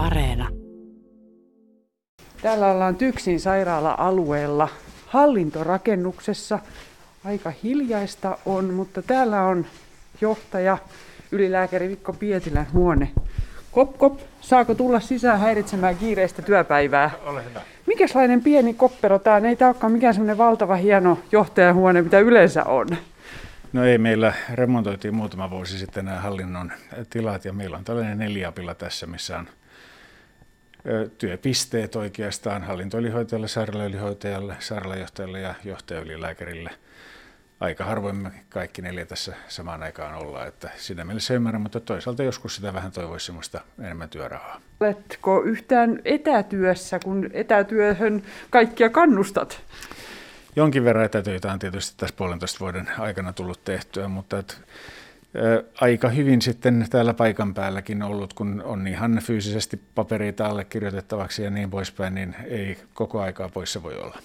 Areena. Täällä ollaan Tyksin sairaala-alueella hallintorakennuksessa. Aika hiljaista on, mutta täällä on johtaja, ylilääkäri Mikko Pietilän huone. Kop, kop, saako tulla sisään häiritsemään kiireistä työpäivää? Ole hyvä. Mikäslainen pieni koppero tämä? Ei tämä olekaan mikään semmoinen valtava hieno johtajahuone, mitä yleensä on. No ei, meillä remontoitiin muutama vuosi sitten nämä hallinnon tilat ja meillä on tällainen neljäpila tässä, missä on työpisteet oikeastaan hallintoylihoitajalle, sairaalaylihoitajalle, sairaalajohtajalle ja johtajaylilääkärille. Aika harvoin me kaikki neljä tässä samaan aikaan ollaan, että siinä mielessä ymmärrän, mutta toisaalta joskus sitä vähän toivoisi semmoista enemmän työrahaa. Oletko yhtään etätyössä, kun etätyöhön kaikkia kannustat? Jonkin verran etätöitä on tietysti tässä puolentoista vuoden aikana tullut tehtyä, mutta et, aika hyvin sitten täällä paikan päälläkin ollut, kun on ihan fyysisesti papereita allekirjoitettavaksi ja niin poispäin, niin ei koko aikaa poissa voi olla.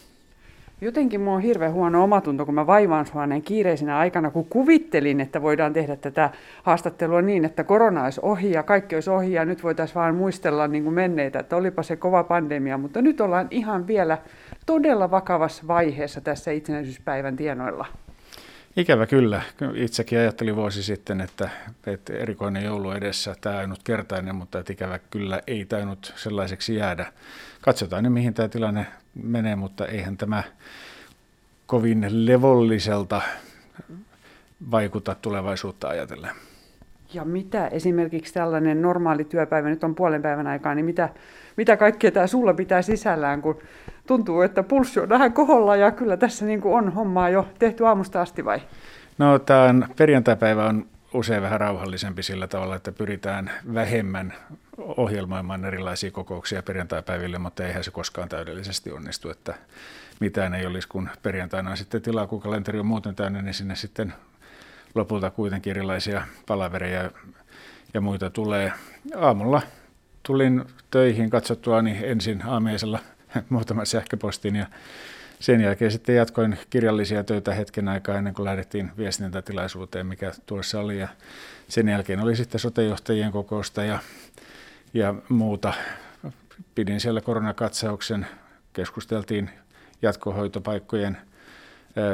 Jotenkin mulla on hirveän huono omatunto, kun mä vaivaan sua näin kiireisenä aikana, kun kuvittelin, että voidaan tehdä tätä haastattelua niin, että korona olisi ohi ja kaikki olisi ohi ja nyt voitaisiin vaan muistella niin kuin menneitä, että olipa se kova pandemia, mutta nyt ollaan ihan vielä todella vakavassa vaiheessa tässä itsenäisyyspäivän tienoilla. Ikävä kyllä. Itsekin ajattelin vuosi sitten, että, että erikoinen joulu edessä, tämä ainut kertainen, mutta että ikävä kyllä ei tainnut sellaiseksi jäädä. Katsotaan nyt, mihin tämä tilanne menee, mutta eihän tämä kovin levolliselta vaikuta tulevaisuutta ajatellen. Ja mitä esimerkiksi tällainen normaali työpäivä, nyt on puolen päivän aikaa, niin mitä, mitä kaikkea tämä sulla pitää sisällään, kun tuntuu, että pulssi on vähän koholla ja kyllä tässä niin kuin on hommaa jo tehty aamusta asti vai? No tämä perjantaipäivä on usein vähän rauhallisempi sillä tavalla, että pyritään vähemmän ohjelmoimaan erilaisia kokouksia perjantaipäiville, mutta eihän se koskaan täydellisesti onnistu, että mitään ei olisi, kun perjantaina on sitten tilaa, kun kalenteri on muuten täynnä, niin sinne sitten lopulta kuitenkin erilaisia palavereja ja muita tulee. Aamulla tulin töihin katsottua niin ensin aamiaisella muutaman sähköpostin ja sen jälkeen sitten jatkoin kirjallisia töitä hetken aikaa ennen kuin lähdettiin viestintätilaisuuteen, mikä tuossa oli. Ja sen jälkeen oli sitten sotejohtajien kokousta ja, ja muuta. Pidin siellä koronakatsauksen, keskusteltiin jatkohoitopaikkojen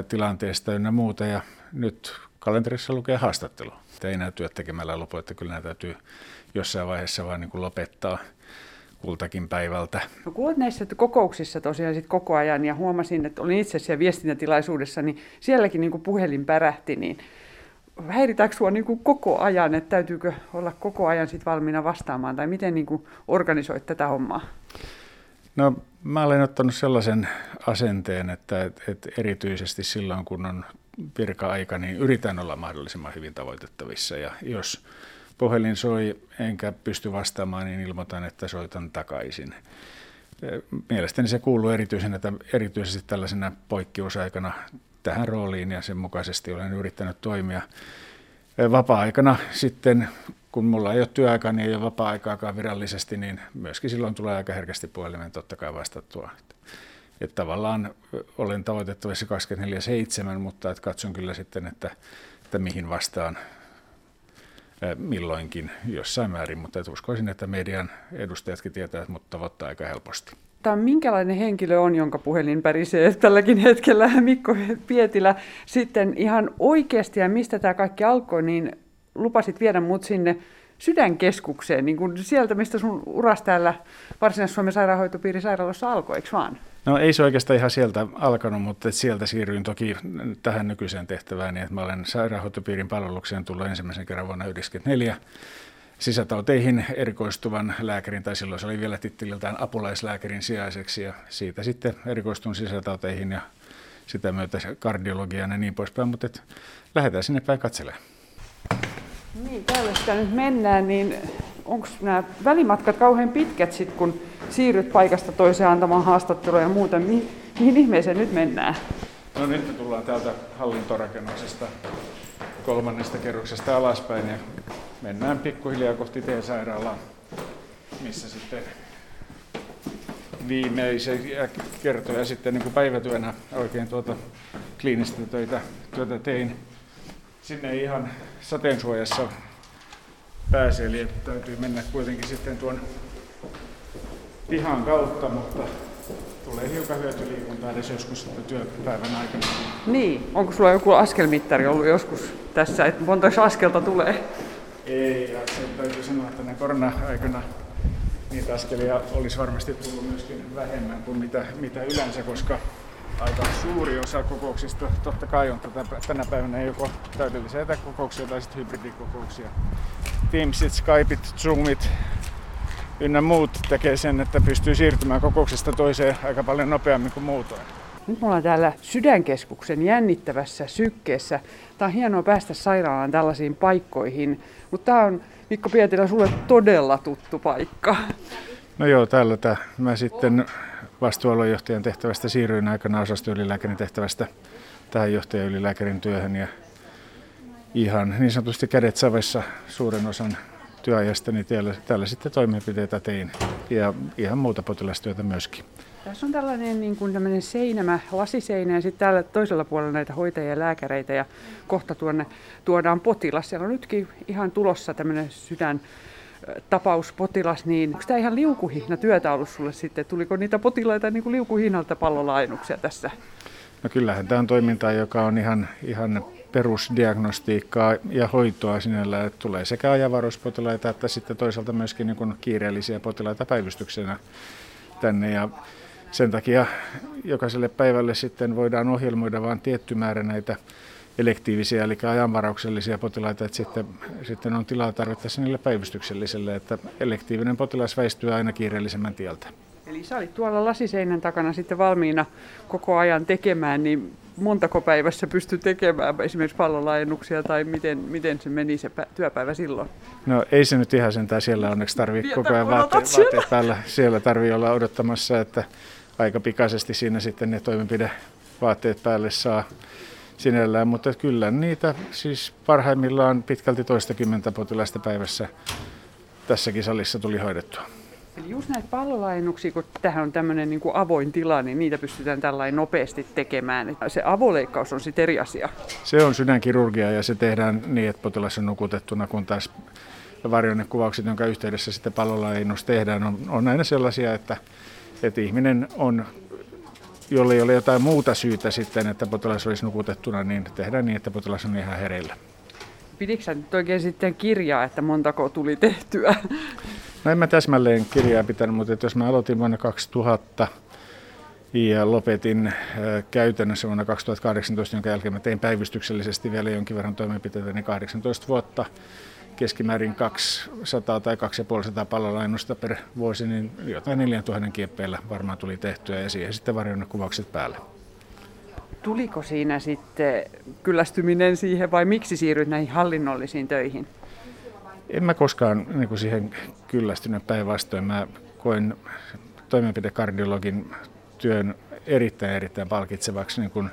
tilanteesta ynnä muuta ja nyt kalenterissa lukee haastattelu. Ei näy työt tekemällä lopu, että kyllä nämä täytyy jossain vaiheessa vaan niin kuin lopettaa kultakin päivältä. No kun olet näissä kokouksissa tosiaan sit koko ajan ja huomasin, että olin itse siellä viestintätilaisuudessa, niin sielläkin niin kuin puhelin pärähti, niin häiritääkö sinua niin koko ajan, että täytyykö olla koko ajan sit valmiina vastaamaan tai miten niin kuin organisoit tätä hommaa? No mä olen ottanut sellaisen asenteen, että, että erityisesti silloin kun on virka-aika, niin yritän olla mahdollisimman hyvin tavoitettavissa ja jos puhelin soi enkä pysty vastaamaan, niin ilmoitan, että soitan takaisin. Mielestäni se kuuluu erityisenä, erityisesti tällaisena poikkeusaikana tähän rooliin ja sen mukaisesti olen yrittänyt toimia. Vapaa-aikana sitten, kun mulla ei ole työaikaa, niin ei ole vapaa-aikaakaan virallisesti, niin myöskin silloin tulee aika herkästi puhelimeen totta kai vastattua. Että tavallaan olen tavoitettavissa 24-7, mutta että katson kyllä sitten, että, että mihin vastaan milloinkin jossain määrin, mutta et uskoisin, että median edustajatkin tietävät, mutta tavoittaa aika helposti. Tämä minkälainen henkilö on, jonka puhelin pärisee tälläkin hetkellä, Mikko Pietilä. Sitten ihan oikeasti, ja mistä tämä kaikki alkoi, niin lupasit viedä mut sinne sydänkeskukseen, niin kuin sieltä, mistä sun uras täällä Varsinais-Suomen sairaanhoitopiirisairaalassa alkoi, eikö vaan? No ei se oikeastaan ihan sieltä alkanut, mutta sieltä siirryin toki tähän nykyiseen tehtävään, niin että mä olen sairaanhoitopiirin palvelukseen tullut ensimmäisen kerran vuonna 1994 sisätauteihin erikoistuvan lääkärin, tai silloin se oli vielä titteliltään apulaislääkärin sijaiseksi, ja siitä sitten erikoistun sisätauteihin ja sitä myötä kardiologiaan ja niin poispäin, mutta et lähdetään sinne päin katselemaan. Niin, täällä sitä nyt mennään, niin onko nämä välimatkat kauhean pitkät sitten, kun siirryt paikasta toiseen antamaan haastattelua ja muuta? Mihin, mihin ihmeeseen nyt mennään? No nyt me tullaan täältä hallintorakennuksesta kolmannesta kerroksesta alaspäin ja mennään pikkuhiljaa kohti T-sairaalaa, missä sitten viimeisiä kertoja sitten niin kuin päivätyönä oikein tuota kliinistä töitä, työtä tein. Sinne ihan sateensuojassa pääse, eli täytyy mennä kuitenkin sitten tuon pihan kautta, mutta tulee hiukan hyötyliikuntaa edes joskus työpäivän aikana. Niin, onko sulla joku askelmittari ollut joskus tässä, että monta askelta tulee? Ei, ja se täytyy sanoa, että ne korona-aikana niitä askelia olisi varmasti tullut myöskin vähemmän kuin mitä, mitä yleensä, koska aika suuri osa kokouksista totta kai on tätä, tänä päivänä joko täydellisiä etäkokouksia tai sitten hybridikokouksia. Teamsit, Skypeit, Zoomit ynnä muut tekee sen, että pystyy siirtymään kokouksesta toiseen aika paljon nopeammin kuin muutoin. Nyt me ollaan täällä Sydänkeskuksen jännittävässä sykkeessä. Tämä on hienoa päästä sairaalaan tällaisiin paikkoihin, mutta tämä on Mikko Pietilä sulle todella tuttu paikka. No joo, täällä tämä. Mä sitten vastuualuejohtajan tehtävästä siirryin aikana osastoylilääkärin tehtävästä tähän johtajaylilääkärin työhön ja ihan niin sanotusti kädet savessa suuren osan työajasta, niin täällä, täällä sitten toimenpiteitä tein ja ihan muuta potilastyötä myöskin. Tässä on tällainen niin kuin tämmöinen seinämä, lasiseinä ja sitten täällä toisella puolella näitä hoitajia ja lääkäreitä ja kohta tuonne tuodaan potilas. Siellä on nytkin ihan tulossa tämmöinen sydän tapauspotilas, niin onko tämä ihan liukuhihna työtä ollut sulle sitten? Tuliko niitä potilaita niin kuin liukuhihnalta pallolainuksia tässä? No kyllähän tämä on toimintaa, joka on ihan, ihan perusdiagnostiikkaa ja hoitoa sinällä, että tulee sekä ajanvaruuspotilaita että sitten toisaalta myöskin niin kiireellisiä potilaita päivystyksenä tänne. Ja sen takia jokaiselle päivälle sitten voidaan ohjelmoida vain tietty määrä näitä elektiivisiä, eli ajanvarauksellisia potilaita, että sitten, sitten on tilaa tarvittaessa niille päivystykselliselle, että elektiivinen potilas väistyy aina kiireellisemmän tieltä. Eli sä olit tuolla lasiseinän takana sitten valmiina koko ajan tekemään, niin montako päivässä pysty tekemään esimerkiksi pallolaajennuksia tai miten, miten se meni se työpäivä silloin? No ei se nyt ihan sentään siellä onneksi tarvitse koko ajan vaatteet, vaatteet päällä. Siellä tarvii olla odottamassa, että aika pikaisesti siinä sitten ne toimenpidevaatteet päälle saa sinällään, mutta kyllä niitä siis parhaimmillaan pitkälti toistakymmentä potilasta päivässä tässäkin salissa tuli hoidettua. Eli just näitä pallolaajennuksia, kun tähän on tämmöinen niin kuin avoin tila, niin niitä pystytään tällainen nopeasti tekemään. Se avoleikkaus on sitten eri asia. Se on sydänkirurgia ja se tehdään niin, että potilas on nukutettuna, kun taas varjonnekuvaukset, jonka yhteydessä sitten pallolaajennus tehdään, on, on aina sellaisia, että, että ihminen on jolle ei ole jotain muuta syytä sitten, että potilas olisi nukutettuna, niin tehdään niin, että potilas on ihan hereillä. Pidikö nyt oikein sitten kirjaa, että montako tuli tehtyä? No en mä täsmälleen kirjaa pitänyt, mutta jos mä aloitin vuonna 2000 ja lopetin äh, käytännössä vuonna 2018, jonka jälkeen mä tein päivystyksellisesti vielä jonkin verran toimenpiteitä, niin 18 vuotta keskimäärin 200 tai 250 pallolainnusta per vuosi, niin jotain 4000 kieppeillä varmaan tuli tehtyä ja siihen sitten kuvaukset päälle. Tuliko siinä sitten kyllästyminen siihen vai miksi siirryt näihin hallinnollisiin töihin? En mä koskaan niin kuin siihen kyllästynyt päinvastoin. Mä koin toimenpidekardiologin työn erittäin erittäin palkitsevaksi niin kuin,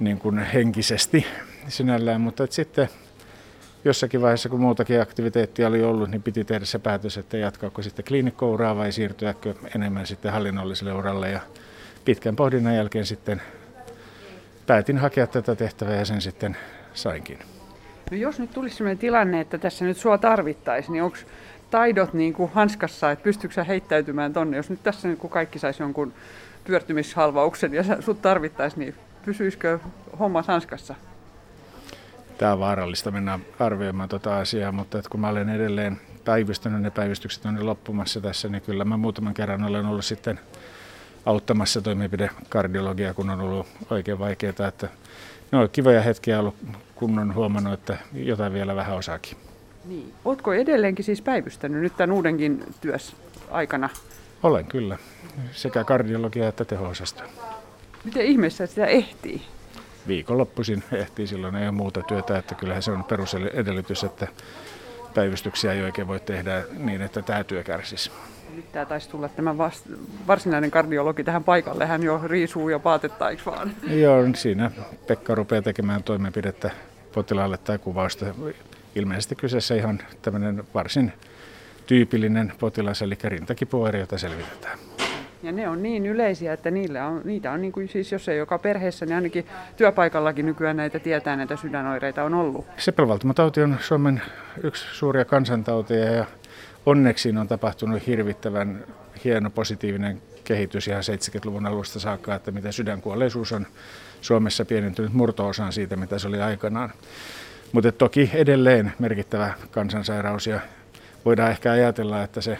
niin kuin henkisesti sinällään, mutta sitten jossakin vaiheessa, kun muutakin aktiviteettia oli ollut, niin piti tehdä se päätös, että jatkaako sitten kliinikkouraa vai siirtyäkö enemmän sitten hallinnolliselle uralle. Ja pitkän pohdinnan jälkeen sitten päätin hakea tätä tehtävää ja sen sitten sainkin. No jos nyt tulisi sellainen tilanne, että tässä nyt sua tarvittaisiin, niin onko taidot niin kuin hanskassa, että pystyykö sä heittäytymään tonne? Jos nyt tässä niin kuin kaikki saisi jonkun pyörtymishalvauksen ja sut tarvittaisiin, niin pysyisikö homma hanskassa? Tämä on vaarallista mennä arvioimaan tuota asiaa, mutta että kun mä olen edelleen päivystänyt, ne päivystykset on loppumassa tässä, niin kyllä mä muutaman kerran olen ollut sitten auttamassa toimenpidekardiologia, kun on ollut oikein vaikeaa, että ne on kivoja hetkiä ollut, kun on huomannut, että jotain vielä vähän osaakin. Niin. Oletko edelleenkin siis päivystänyt nyt tämän uudenkin työssä aikana? Olen kyllä, sekä kardiologia että teho Miten ihmeessä sitä ehtii? Viikonloppuisin ehtii, silloin ei ole muuta työtä, että kyllähän se on perusedellytys, että päivystyksiä ei oikein voi tehdä niin, että tämä työ kärsisi. Nyt tämä taisi tulla tämä vast, varsinainen kardiologi tähän paikalle. Hän jo riisuu ja paatetta, eikö vaan? Joo, siinä Pekka rupeaa tekemään toimenpidettä potilaalle tai kuvausta. Ilmeisesti kyseessä ihan tämmöinen varsin tyypillinen potilas, eli rintakipuoire, jota selvitetään. Ja ne on niin yleisiä, että niillä on, niitä on niin kuin siis, jos ei joka perheessä, niin ainakin työpaikallakin nykyään näitä tietää, näitä sydänoireita on ollut. Sepelvaltimotauti on Suomen yksi suuria kansantauteja ja onneksi on tapahtunut hirvittävän hieno positiivinen kehitys ihan 70-luvun alusta saakka, että miten sydänkuolleisuus on Suomessa pienentynyt murto-osaan siitä, mitä se oli aikanaan. Mutta toki edelleen merkittävä kansansairaus ja voidaan ehkä ajatella, että se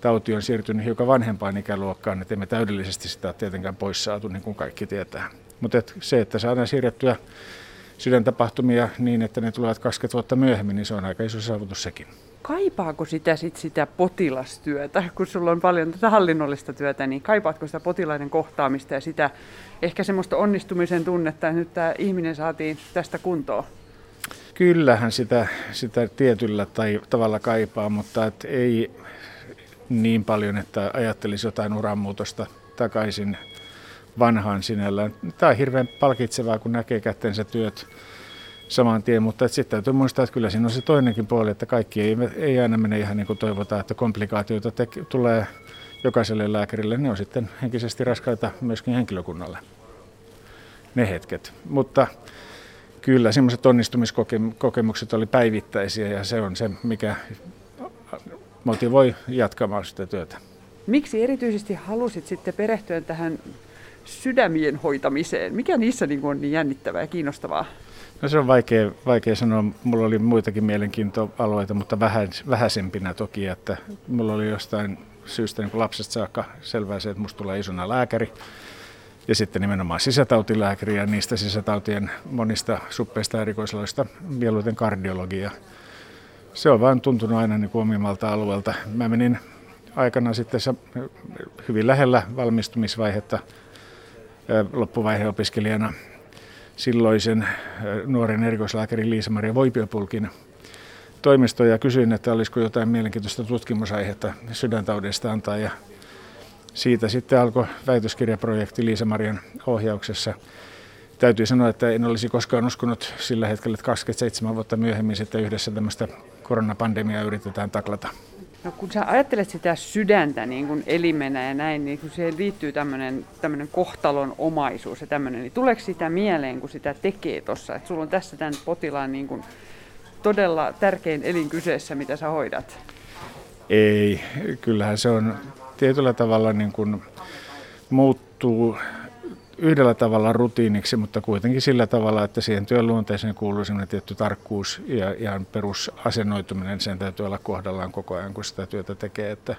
tauti on siirtynyt hiukan vanhempaan ikäluokkaan, että emme täydellisesti sitä tietenkään pois saatu, niin kuin kaikki tietää. Mutta et se, että saadaan siirrettyä sydäntapahtumia niin, että ne tulevat 20 vuotta myöhemmin, niin se on aika iso saavutus sekin. Kaipaako sitä sit sitä potilastyötä, kun sulla on paljon tätä hallinnollista työtä, niin kaipaatko sitä potilaiden kohtaamista ja sitä ehkä semmoista onnistumisen tunnetta, että nyt tämä ihminen saatiin tästä kuntoon? Kyllähän sitä, sitä tietyllä tai tavalla kaipaa, mutta et ei niin paljon, että ajattelisi jotain uranmuutosta takaisin vanhaan sinällään. Tämä on hirveän palkitsevaa, kun näkee kättensä työt saman tien, mutta sitten täytyy muistaa, että kyllä siinä on se toinenkin puoli, että kaikki ei, ei aina mene ihan niin kuin toivotaan, että komplikaatioita te- tulee jokaiselle lääkärille. Ne on sitten henkisesti raskaita myöskin henkilökunnalle, ne hetket. Mutta kyllä semmoiset onnistumiskokemukset oli päivittäisiä ja se on se, mikä motivoi jatkamaan sitä työtä. Miksi erityisesti halusit sitten perehtyä tähän sydämien hoitamiseen? Mikä niissä niin on niin jännittävää ja kiinnostavaa? No se on vaikea, vaikea sanoa. Mulla oli muitakin mielenkiintoalueita, mutta vähäisempinä toki. Että mulla oli jostain syystä niin lapsesta saakka selvää se, että musta tulee isona lääkäri. Ja sitten nimenomaan sisätautilääkäri ja niistä sisätautien monista suppeista erikoisaloista mieluiten kardiologia. Se on vaan tuntunut aina niin kuin omimalta alueelta. Mä menin aikana sitten hyvin lähellä valmistumisvaihetta loppuvaiheen opiskelijana silloisen nuoren erikoislääkärin Liisa-Maria Voipiopulkin toimistoon ja kysyin, että olisiko jotain mielenkiintoista tutkimusaihetta sydäntaudesta antaa. Ja siitä sitten alkoi väitöskirjaprojekti Liisa-Marian ohjauksessa. Täytyy sanoa, että en olisi koskaan uskonut sillä hetkellä, että 27 vuotta myöhemmin sitten yhdessä tämmöistä koronapandemiaa yritetään taklata. No kun sä ajattelet sitä sydäntä niin kuin elimenä ja näin, niin kun siihen liittyy tämmöinen, kohtalon omaisuus ja tämmöinen, niin tuleeko sitä mieleen, kun sitä tekee tuossa, että sulla on tässä tämän potilaan niin kuin todella tärkein elin kyseessä, mitä sä hoidat? Ei, kyllähän se on tietyllä tavalla niin kuin muuttuu yhdellä tavalla rutiiniksi, mutta kuitenkin sillä tavalla, että siihen työn luonteeseen kuuluu sellainen tietty tarkkuus ja ihan perusasennoituminen, sen täytyy olla kohdallaan koko ajan, kun sitä työtä tekee. Että,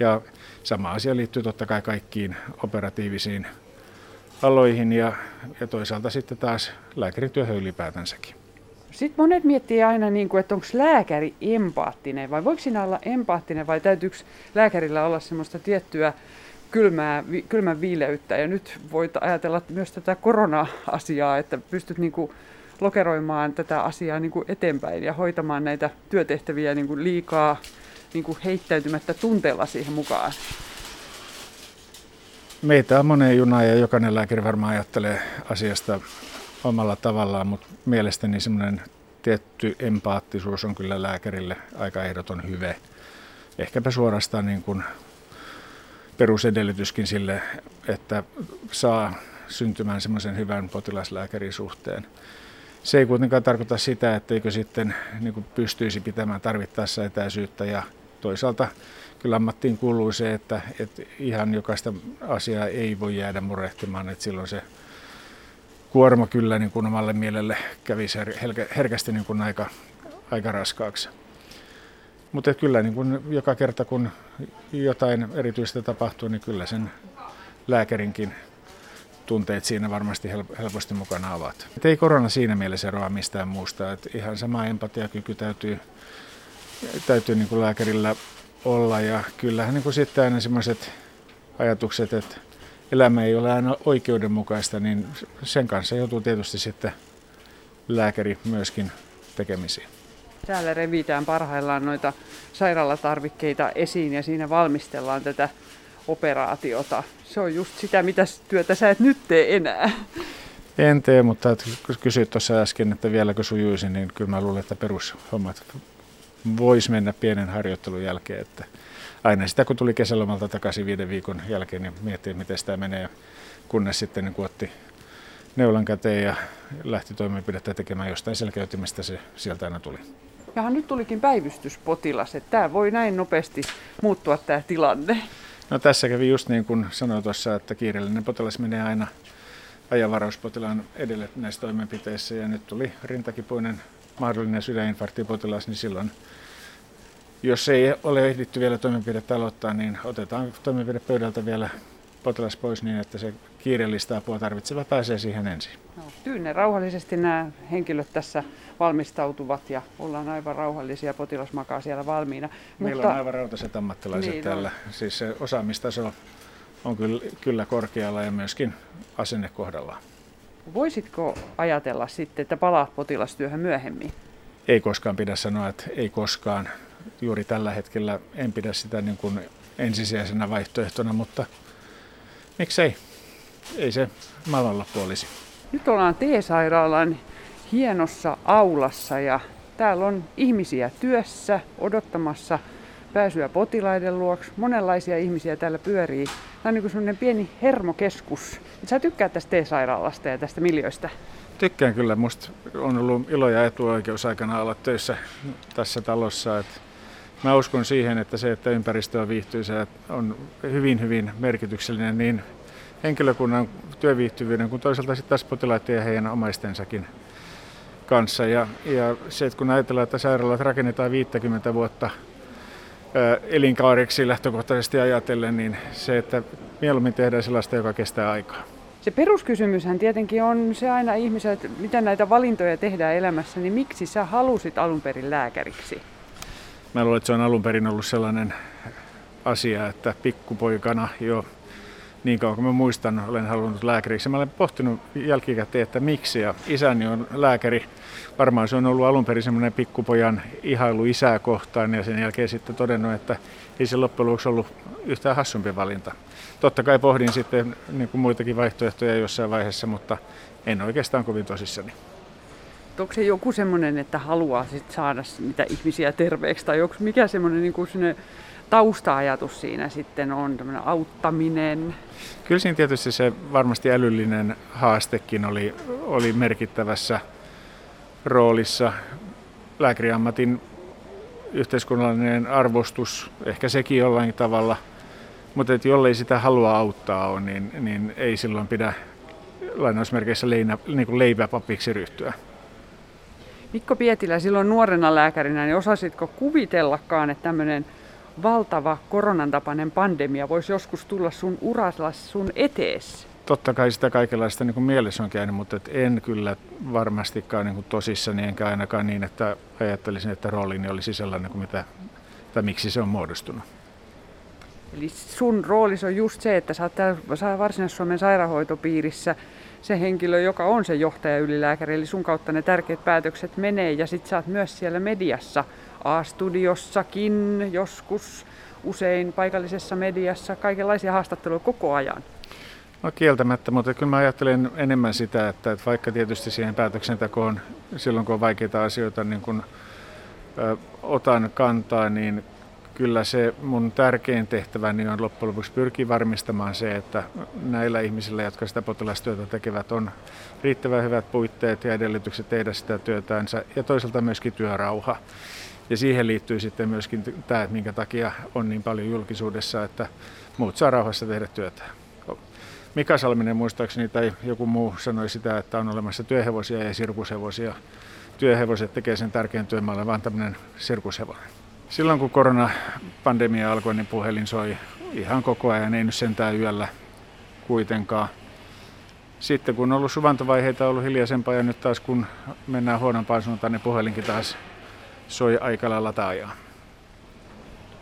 ja sama asia liittyy totta kai kaikkiin operatiivisiin aloihin ja, ja toisaalta sitten taas lääkärityöhön ylipäätänsäkin. Sitten monet miettii aina, niin kuin, että onko lääkäri empaattinen vai voiko siinä olla empaattinen vai täytyykö lääkärillä olla semmoista tiettyä kylmää, kylmän viileyttä. Ja nyt voit ajatella myös tätä korona-asiaa, että pystyt niin kuin lokeroimaan tätä asiaa niin kuin eteenpäin ja hoitamaan näitä työtehtäviä niin kuin liikaa niin kuin heittäytymättä tunteella siihen mukaan. Meitä on moneen junaan ja jokainen lääkäri varmaan ajattelee asiasta omalla tavallaan, mutta mielestäni semmoinen tietty empaattisuus on kyllä lääkärille aika ehdoton hyve. Ehkäpä suorastaan niin kuin perusedellytyskin sille, että saa syntymään semmoisen hyvän potilaslääkärisuhteen. Se ei kuitenkaan tarkoita sitä, etteikö sitten niin pystyisi pitämään tarvittaessa etäisyyttä ja toisaalta kyllä ammattiin kuuluu se, että, että ihan jokaista asiaa ei voi jäädä murehtimaan, että silloin se kuorma kyllä niin kuin omalle mielelle kävisi herkästi niin kuin aika, aika raskaaksi. Mutta kyllä niin kun joka kerta kun jotain erityistä tapahtuu, niin kyllä sen lääkärinkin tunteet siinä varmasti helposti mukana ovat. Et ei korona siinä mielessä eroa mistään muusta. Et ihan sama empatiakyky täytyy, täytyy niin kuin lääkärillä olla. Ja kyllähän niin kuin sitten aina sellaiset ajatukset, että elämä ei ole aina oikeudenmukaista, niin sen kanssa joutuu tietysti sitten lääkäri myöskin tekemisiin. Täällä revitään parhaillaan noita sairaalatarvikkeita esiin ja siinä valmistellaan tätä operaatiota. Se on just sitä, mitä työtä sä et nyt tee enää. En tee, mutta kysyit tuossa äsken, että vieläkö sujuisi, niin kyllä mä luulen, että perushommat vois mennä pienen harjoittelun jälkeen. Että aina sitä, kun tuli kesälomalta takaisin viiden viikon jälkeen, niin miettii, miten sitä menee, kunnes sitten niin otti neulan käteen ja lähti toimenpidettä tekemään jostain selkeytymistä se sieltä aina tuli. Jaha, nyt tulikin päivystyspotilas, että tämä voi näin nopeasti muuttua tämä tilanne. No tässä kävi just niin kuin sanoin tuossa, että kiireellinen potilas menee aina ajanvarauspotilaan edelle näissä toimenpiteissä ja nyt tuli rintakipuinen mahdollinen sydäninfarktipotilas, niin silloin jos ei ole ehditty vielä toimenpidettä aloittaa, niin otetaan toimenpide pöydältä vielä potilas pois niin, että se kiireellistä apua tarvitseva pääsee siihen ensin. No, tyyne rauhallisesti nämä henkilöt tässä valmistautuvat ja ollaan aivan rauhallisia, potilas makaa siellä valmiina. Meillä Mutta... on aivan rautaiset ammattilaiset niin, täällä. No. Siis se osaamistaso on kyllä, kyllä korkealla ja myöskin asenne kohdallaan. Voisitko ajatella sitten, että palaat potilastyöhön myöhemmin? Ei koskaan pidä sanoa, että ei koskaan. Juuri tällä hetkellä en pidä sitä niin kuin ensisijaisena vaihtoehtona, mutta miksei? Ei se maailmanloppu olisi. Nyt ollaan T-sairaalan hienossa aulassa ja täällä on ihmisiä työssä odottamassa pääsyä potilaiden luokse. Monenlaisia ihmisiä täällä pyörii. Tämä on niin kuin pieni hermokeskus. Sä tykkää tästä T-sairaalasta ja tästä miljöistä? Tykkään kyllä. Musta on ollut ilo ja etuoikeus aikana olla töissä tässä talossa. Että mä uskon siihen, että se, että ympäristö on viihtyisä, on hyvin, hyvin merkityksellinen niin henkilökunnan työviihtyvyyden kuin toisaalta sitten taas potilaiden ja heidän omaistensakin kanssa. Ja, ja se, että kun ajatellaan, että sairaalat rakennetaan 50 vuotta elinkaareksi lähtökohtaisesti ajatellen, niin se, että mieluummin tehdään sellaista, joka kestää aikaa. Se peruskysymyshän tietenkin on se aina ihmiset, miten näitä valintoja tehdään elämässä, niin miksi sä halusit alun perin lääkäriksi? Mä luulen, että se on alun perin ollut sellainen asia, että pikkupoikana jo niin kauan kuin mä muistan, olen halunnut lääkäriksi. Mä olen pohtinut jälkikäteen, että miksi. Ja isäni on lääkäri. Varmaan se on ollut alun perin semmoinen pikkupojan ihailu isää kohtaan ja sen jälkeen sitten todennut, että ei se loppujen lopuksi ollut yhtään hassumpi valinta. Totta kai pohdin sitten niin kuin muitakin vaihtoehtoja jossain vaiheessa, mutta en oikeastaan kovin tosissani. Onko se joku semmoinen, että haluaa sit saada niitä ihmisiä terveeksi, tai onko mikä semmoinen niin kuin tausta-ajatus siinä sitten on, tämmöinen auttaminen? Kyllä siinä tietysti se varmasti älyllinen haastekin oli, oli merkittävässä roolissa. Lääkäriammatin yhteiskunnallinen arvostus, ehkä sekin jollain tavalla, mutta että jollei sitä halua auttaa on, niin, niin ei silloin pidä lainausmerkeissä leinä, niin kuin leiväpapiksi ryhtyä. Mikko Pietilä, silloin nuorena lääkärinä, niin osasitko kuvitellakaan, että tämmöinen valtava koronan tapainen pandemia voisi joskus tulla sun uralla sun eteessä? Totta kai sitä kaikenlaista niin kuin mielessä on käynyt, mutta et en kyllä varmastikaan niin kuin tosissani, enkä ainakaan niin, että ajattelisin, että roolini olisi sellainen kuin mitä, tai miksi se on muodostunut. Eli sun roolis on just se, että sä oot täällä Varsinais-Suomen sairaanhoitopiirissä se henkilö, joka on se johtaja ylilääkäri, eli sun kautta ne tärkeät päätökset menee, ja sit sä oot myös siellä mediassa A-studiossakin joskus, usein paikallisessa mediassa, kaikenlaisia haastatteluja koko ajan. No kieltämättä, mutta kyllä mä ajattelen enemmän sitä, että, että vaikka tietysti siihen päätöksentekoon silloin kun on vaikeita asioita niin kun, ö, otan kantaa, niin kyllä se mun tärkein tehtäväni on loppujen lopuksi pyrkiä varmistamaan se, että näillä ihmisillä, jotka sitä potilastyötä tekevät, on riittävän hyvät puitteet ja edellytykset tehdä sitä työtänsä ja toisaalta myöskin työrauha. Ja siihen liittyy sitten myöskin tämä, että minkä takia on niin paljon julkisuudessa, että muut saa rauhassa tehdä työtä. Mika Salminen muistaakseni tai joku muu sanoi sitä, että on olemassa työhevosia ja sirkushevosia. Työhevoset tekee sen tärkeän olen vaan tämmöinen sirkushevonen. Silloin kun koronapandemia alkoi, niin puhelin soi ihan koko ajan, ei nyt sentään yöllä kuitenkaan. Sitten kun on ollut suvantovaiheita, ollut hiljaisempaa ja nyt taas kun mennään huonompaan suuntaan, niin puhelinkin taas soi aika lailla taajaa.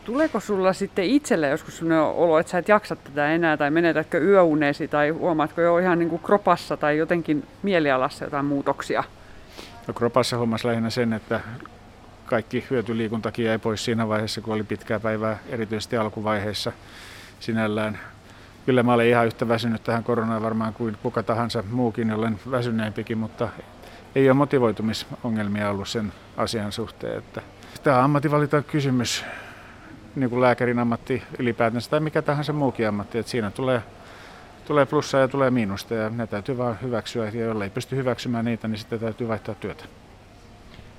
Tuleeko sulla sitten itselle joskus sellainen olo, että sä et jaksa tätä enää, tai menetätkö yöuneesi, tai huomaatko jo ihan niin kuin kropassa tai jotenkin mielialassa jotain muutoksia? No kropassa huomas lähinnä sen, että kaikki hyötyliikuntakin jäi pois siinä vaiheessa, kun oli pitkää päivää, erityisesti alkuvaiheessa sinällään. Kyllä mä olen ihan yhtä väsynyt tähän koronaan varmaan kuin kuka tahansa muukin, olen väsyneempikin, mutta ei ole motivoitumisongelmia ollut sen asian suhteen. Että tämä ammattivalita kysymys, niin kuin lääkärin ammatti ylipäätänsä tai mikä tahansa muukin ammatti, että siinä tulee, tulee plussaa ja tulee miinusta ja ne täytyy vaan hyväksyä ja jollei pysty hyväksymään niitä, niin sitten täytyy vaihtaa työtä.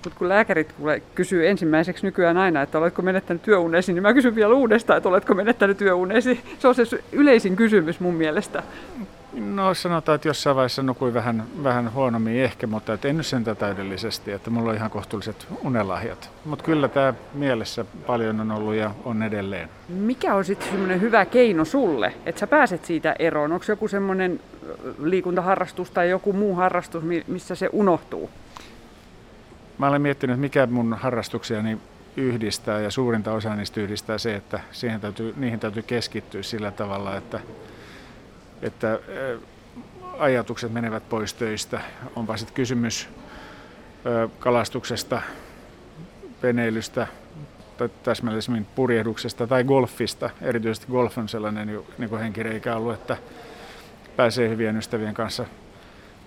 Mutta kun lääkärit kysyy ensimmäiseksi nykyään aina, että oletko menettänyt työunesi, niin mä kysyn vielä uudestaan, että oletko menettänyt työunesi. Se on se yleisin kysymys mun mielestä. No sanotaan, että jossain vaiheessa nukuin vähän, vähän huonommin ehkä, mutta et en nyt sentä täydellisesti, että mulla on ihan kohtuulliset unelahjat. Mutta kyllä tämä mielessä paljon on ollut ja on edelleen. Mikä on sitten semmoinen hyvä keino sulle, että sä pääset siitä eroon? Onko joku semmoinen liikuntaharrastus tai joku muu harrastus, missä se unohtuu? Mä olen miettinyt, mikä mun harrastuksiani yhdistää ja suurinta osaa niistä yhdistää se, että siihen täytyy, niihin täytyy keskittyä sillä tavalla, että että ajatukset menevät pois töistä. Onpa sitten kysymys kalastuksesta, veneilystä, tai täsmällisemmin purjehduksesta tai golfista. Erityisesti golf on sellainen niin henkireikä ollut, että pääsee hyvien ystävien kanssa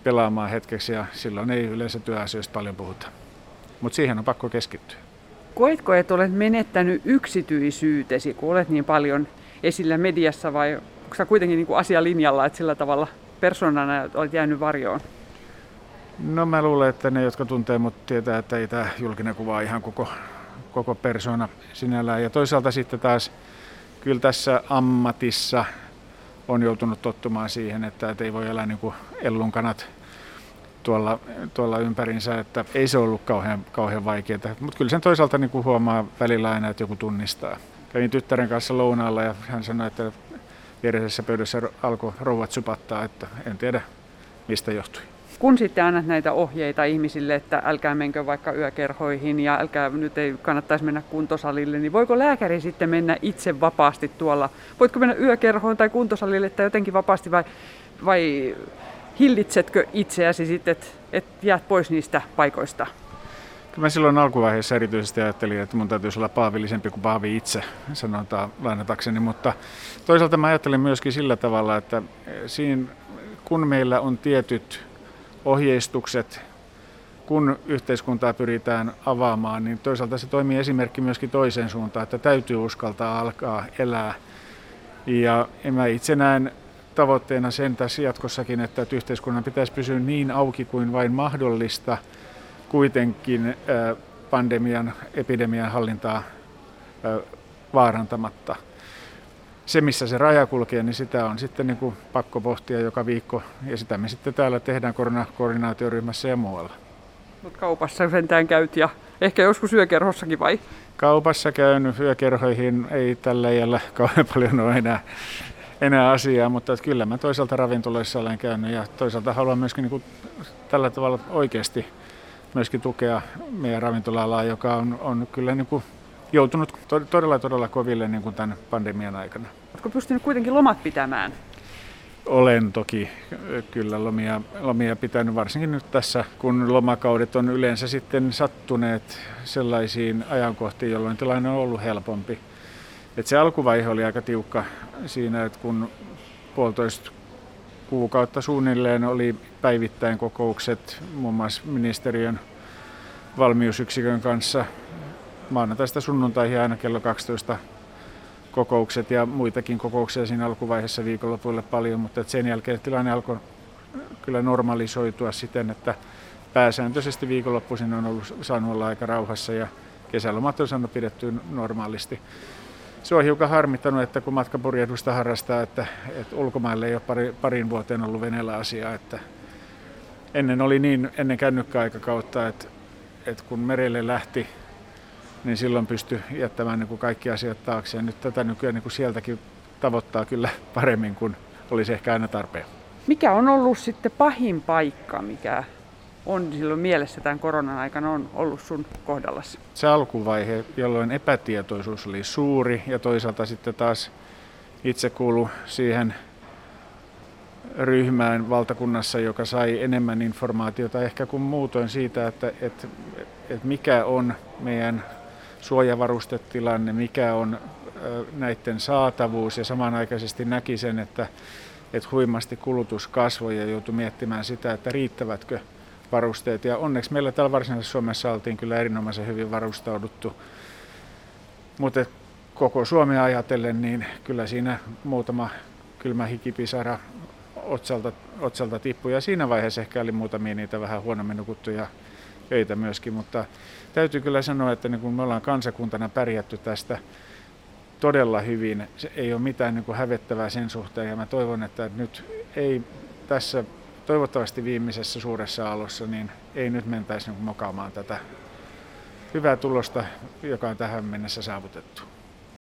pelaamaan hetkeksi ja silloin ei yleensä työasioista paljon puhuta. Mutta siihen on pakko keskittyä. Koetko, että olet menettänyt yksityisyytesi, kun olet niin paljon esillä mediassa vai onko sä kuitenkin niin asialinjalla, että sillä tavalla persoonana olet jäänyt varjoon? No mä luulen, että ne, jotka tuntee mut, tietää, että ei tämä julkinen kuva ihan koko, koko persona sinällään. Ja toisaalta sitten taas kyllä tässä ammatissa on joutunut tottumaan siihen, että, että ei voi elää niin kuin ellunkanat tuolla, tuolla ympärinsä, että ei se ollut kauhean, kauhean vaikeaa. Mutta kyllä sen toisaalta niin kuin huomaa välillä aina, että joku tunnistaa. Kävin tyttären kanssa lounaalla ja hän sanoi, että viereisessä pöydässä alkoi rouvat supattaa, että en tiedä mistä johtui. Kun sitten annat näitä ohjeita ihmisille, että älkää menkö vaikka yökerhoihin ja älkää nyt ei kannattaisi mennä kuntosalille, niin voiko lääkäri sitten mennä itse vapaasti tuolla? Voitko mennä yökerhoon tai kuntosalille tai jotenkin vapaasti vai, vai hillitsetkö itseäsi sitten, että et jäät pois niistä paikoista? Mä silloin alkuvaiheessa erityisesti ajattelin, että mun täytyisi olla paavillisempi kuin paavi itse, sanotaan lainatakseni, mutta toisaalta mä ajattelin myöskin sillä tavalla, että siinä, kun meillä on tietyt ohjeistukset, kun yhteiskuntaa pyritään avaamaan, niin toisaalta se toimii esimerkki myöskin toiseen suuntaan, että täytyy uskaltaa alkaa elää. Ja mä itse näen tavoitteena sen tässä jatkossakin, että yhteiskunnan pitäisi pysyä niin auki kuin vain mahdollista – kuitenkin pandemian, epidemian hallintaa vaarantamatta. Se, missä se raja kulkee, niin sitä on sitten niin kuin pakko pohtia joka viikko, ja sitä me sitten täällä tehdään koronakoordinaatioryhmässä ja muualla. Mutta kaupassa sentään käyt ja ehkä joskus yökerhossakin vai? Kaupassa käyn, yökerhoihin ei tällä iällä kauhean paljon ole enää, enää asiaa, mutta kyllä mä toisaalta ravintoloissa olen käynyt ja toisaalta haluan myöskin niin kuin tällä tavalla oikeasti myöskin tukea meidän ravintola joka on, on kyllä niin kuin joutunut todella todella koville niin kuin tämän pandemian aikana. Oletko pystynyt kuitenkin lomat pitämään? Olen toki kyllä lomia, lomia pitänyt, varsinkin nyt tässä, kun lomakaudet on yleensä sitten sattuneet sellaisiin ajankohtiin, jolloin tilanne on ollut helpompi. Et se alkuvaihe oli aika tiukka siinä, että kun puolitoista kuukautta suunnilleen oli päivittäin kokoukset muun muassa ministeriön valmiusyksikön kanssa. Maanantaista sunnuntaihin aina kello 12 kokoukset ja muitakin kokouksia siinä alkuvaiheessa viikonlopuille paljon, mutta sen jälkeen tilanne alkoi kyllä normalisoitua siten, että pääsääntöisesti viikonloppuisin on ollut, saanut olla aika rauhassa ja kesälomat on saanut pidettyä normaalisti se on hiukan harmittanut, että kun matkapurjehdusta harrastaa, että, että ulkomaille ei ole pari, parin vuoteen ollut veneellä asiaa, että ennen oli niin ennen kännykkäaikakautta, että, että kun merelle lähti, niin silloin pystyi jättämään niin kuin kaikki asiat taakse. Ja nyt tätä nykyään niin kuin sieltäkin tavoittaa kyllä paremmin kuin olisi ehkä aina tarpeen. Mikä on ollut sitten pahin paikka, mikä on silloin mielessä tämän koronan aikana on ollut sun kohdallasi? Se alkuvaihe, jolloin epätietoisuus oli suuri ja toisaalta sitten taas itse kuulu siihen ryhmään valtakunnassa, joka sai enemmän informaatiota ehkä kuin muutoin siitä, että, että, että mikä on meidän suojavarustetilanne, mikä on näiden saatavuus ja samanaikaisesti näki sen, että, että huimasti kulutus kasvoi ja joutui miettimään sitä, että riittävätkö varusteet. Ja onneksi meillä täällä varsinaisessa Suomessa oltiin kyllä erinomaisen hyvin varustauduttu. Mutta koko Suomea ajatellen, niin kyllä siinä muutama kylmä hikipisara otsalta, otsalta tippui. Ja siinä vaiheessa ehkä oli muutamia niitä vähän huonommin nukuttuja öitä myöskin, mutta täytyy kyllä sanoa, että niin kun me ollaan kansakuntana pärjätty tästä todella hyvin. Se ei ole mitään niin kuin hävettävää sen suhteen ja mä toivon, että nyt ei tässä toivottavasti viimeisessä suuressa alussa, niin ei nyt mentäisi niin mokaamaan tätä hyvää tulosta, joka on tähän mennessä saavutettu.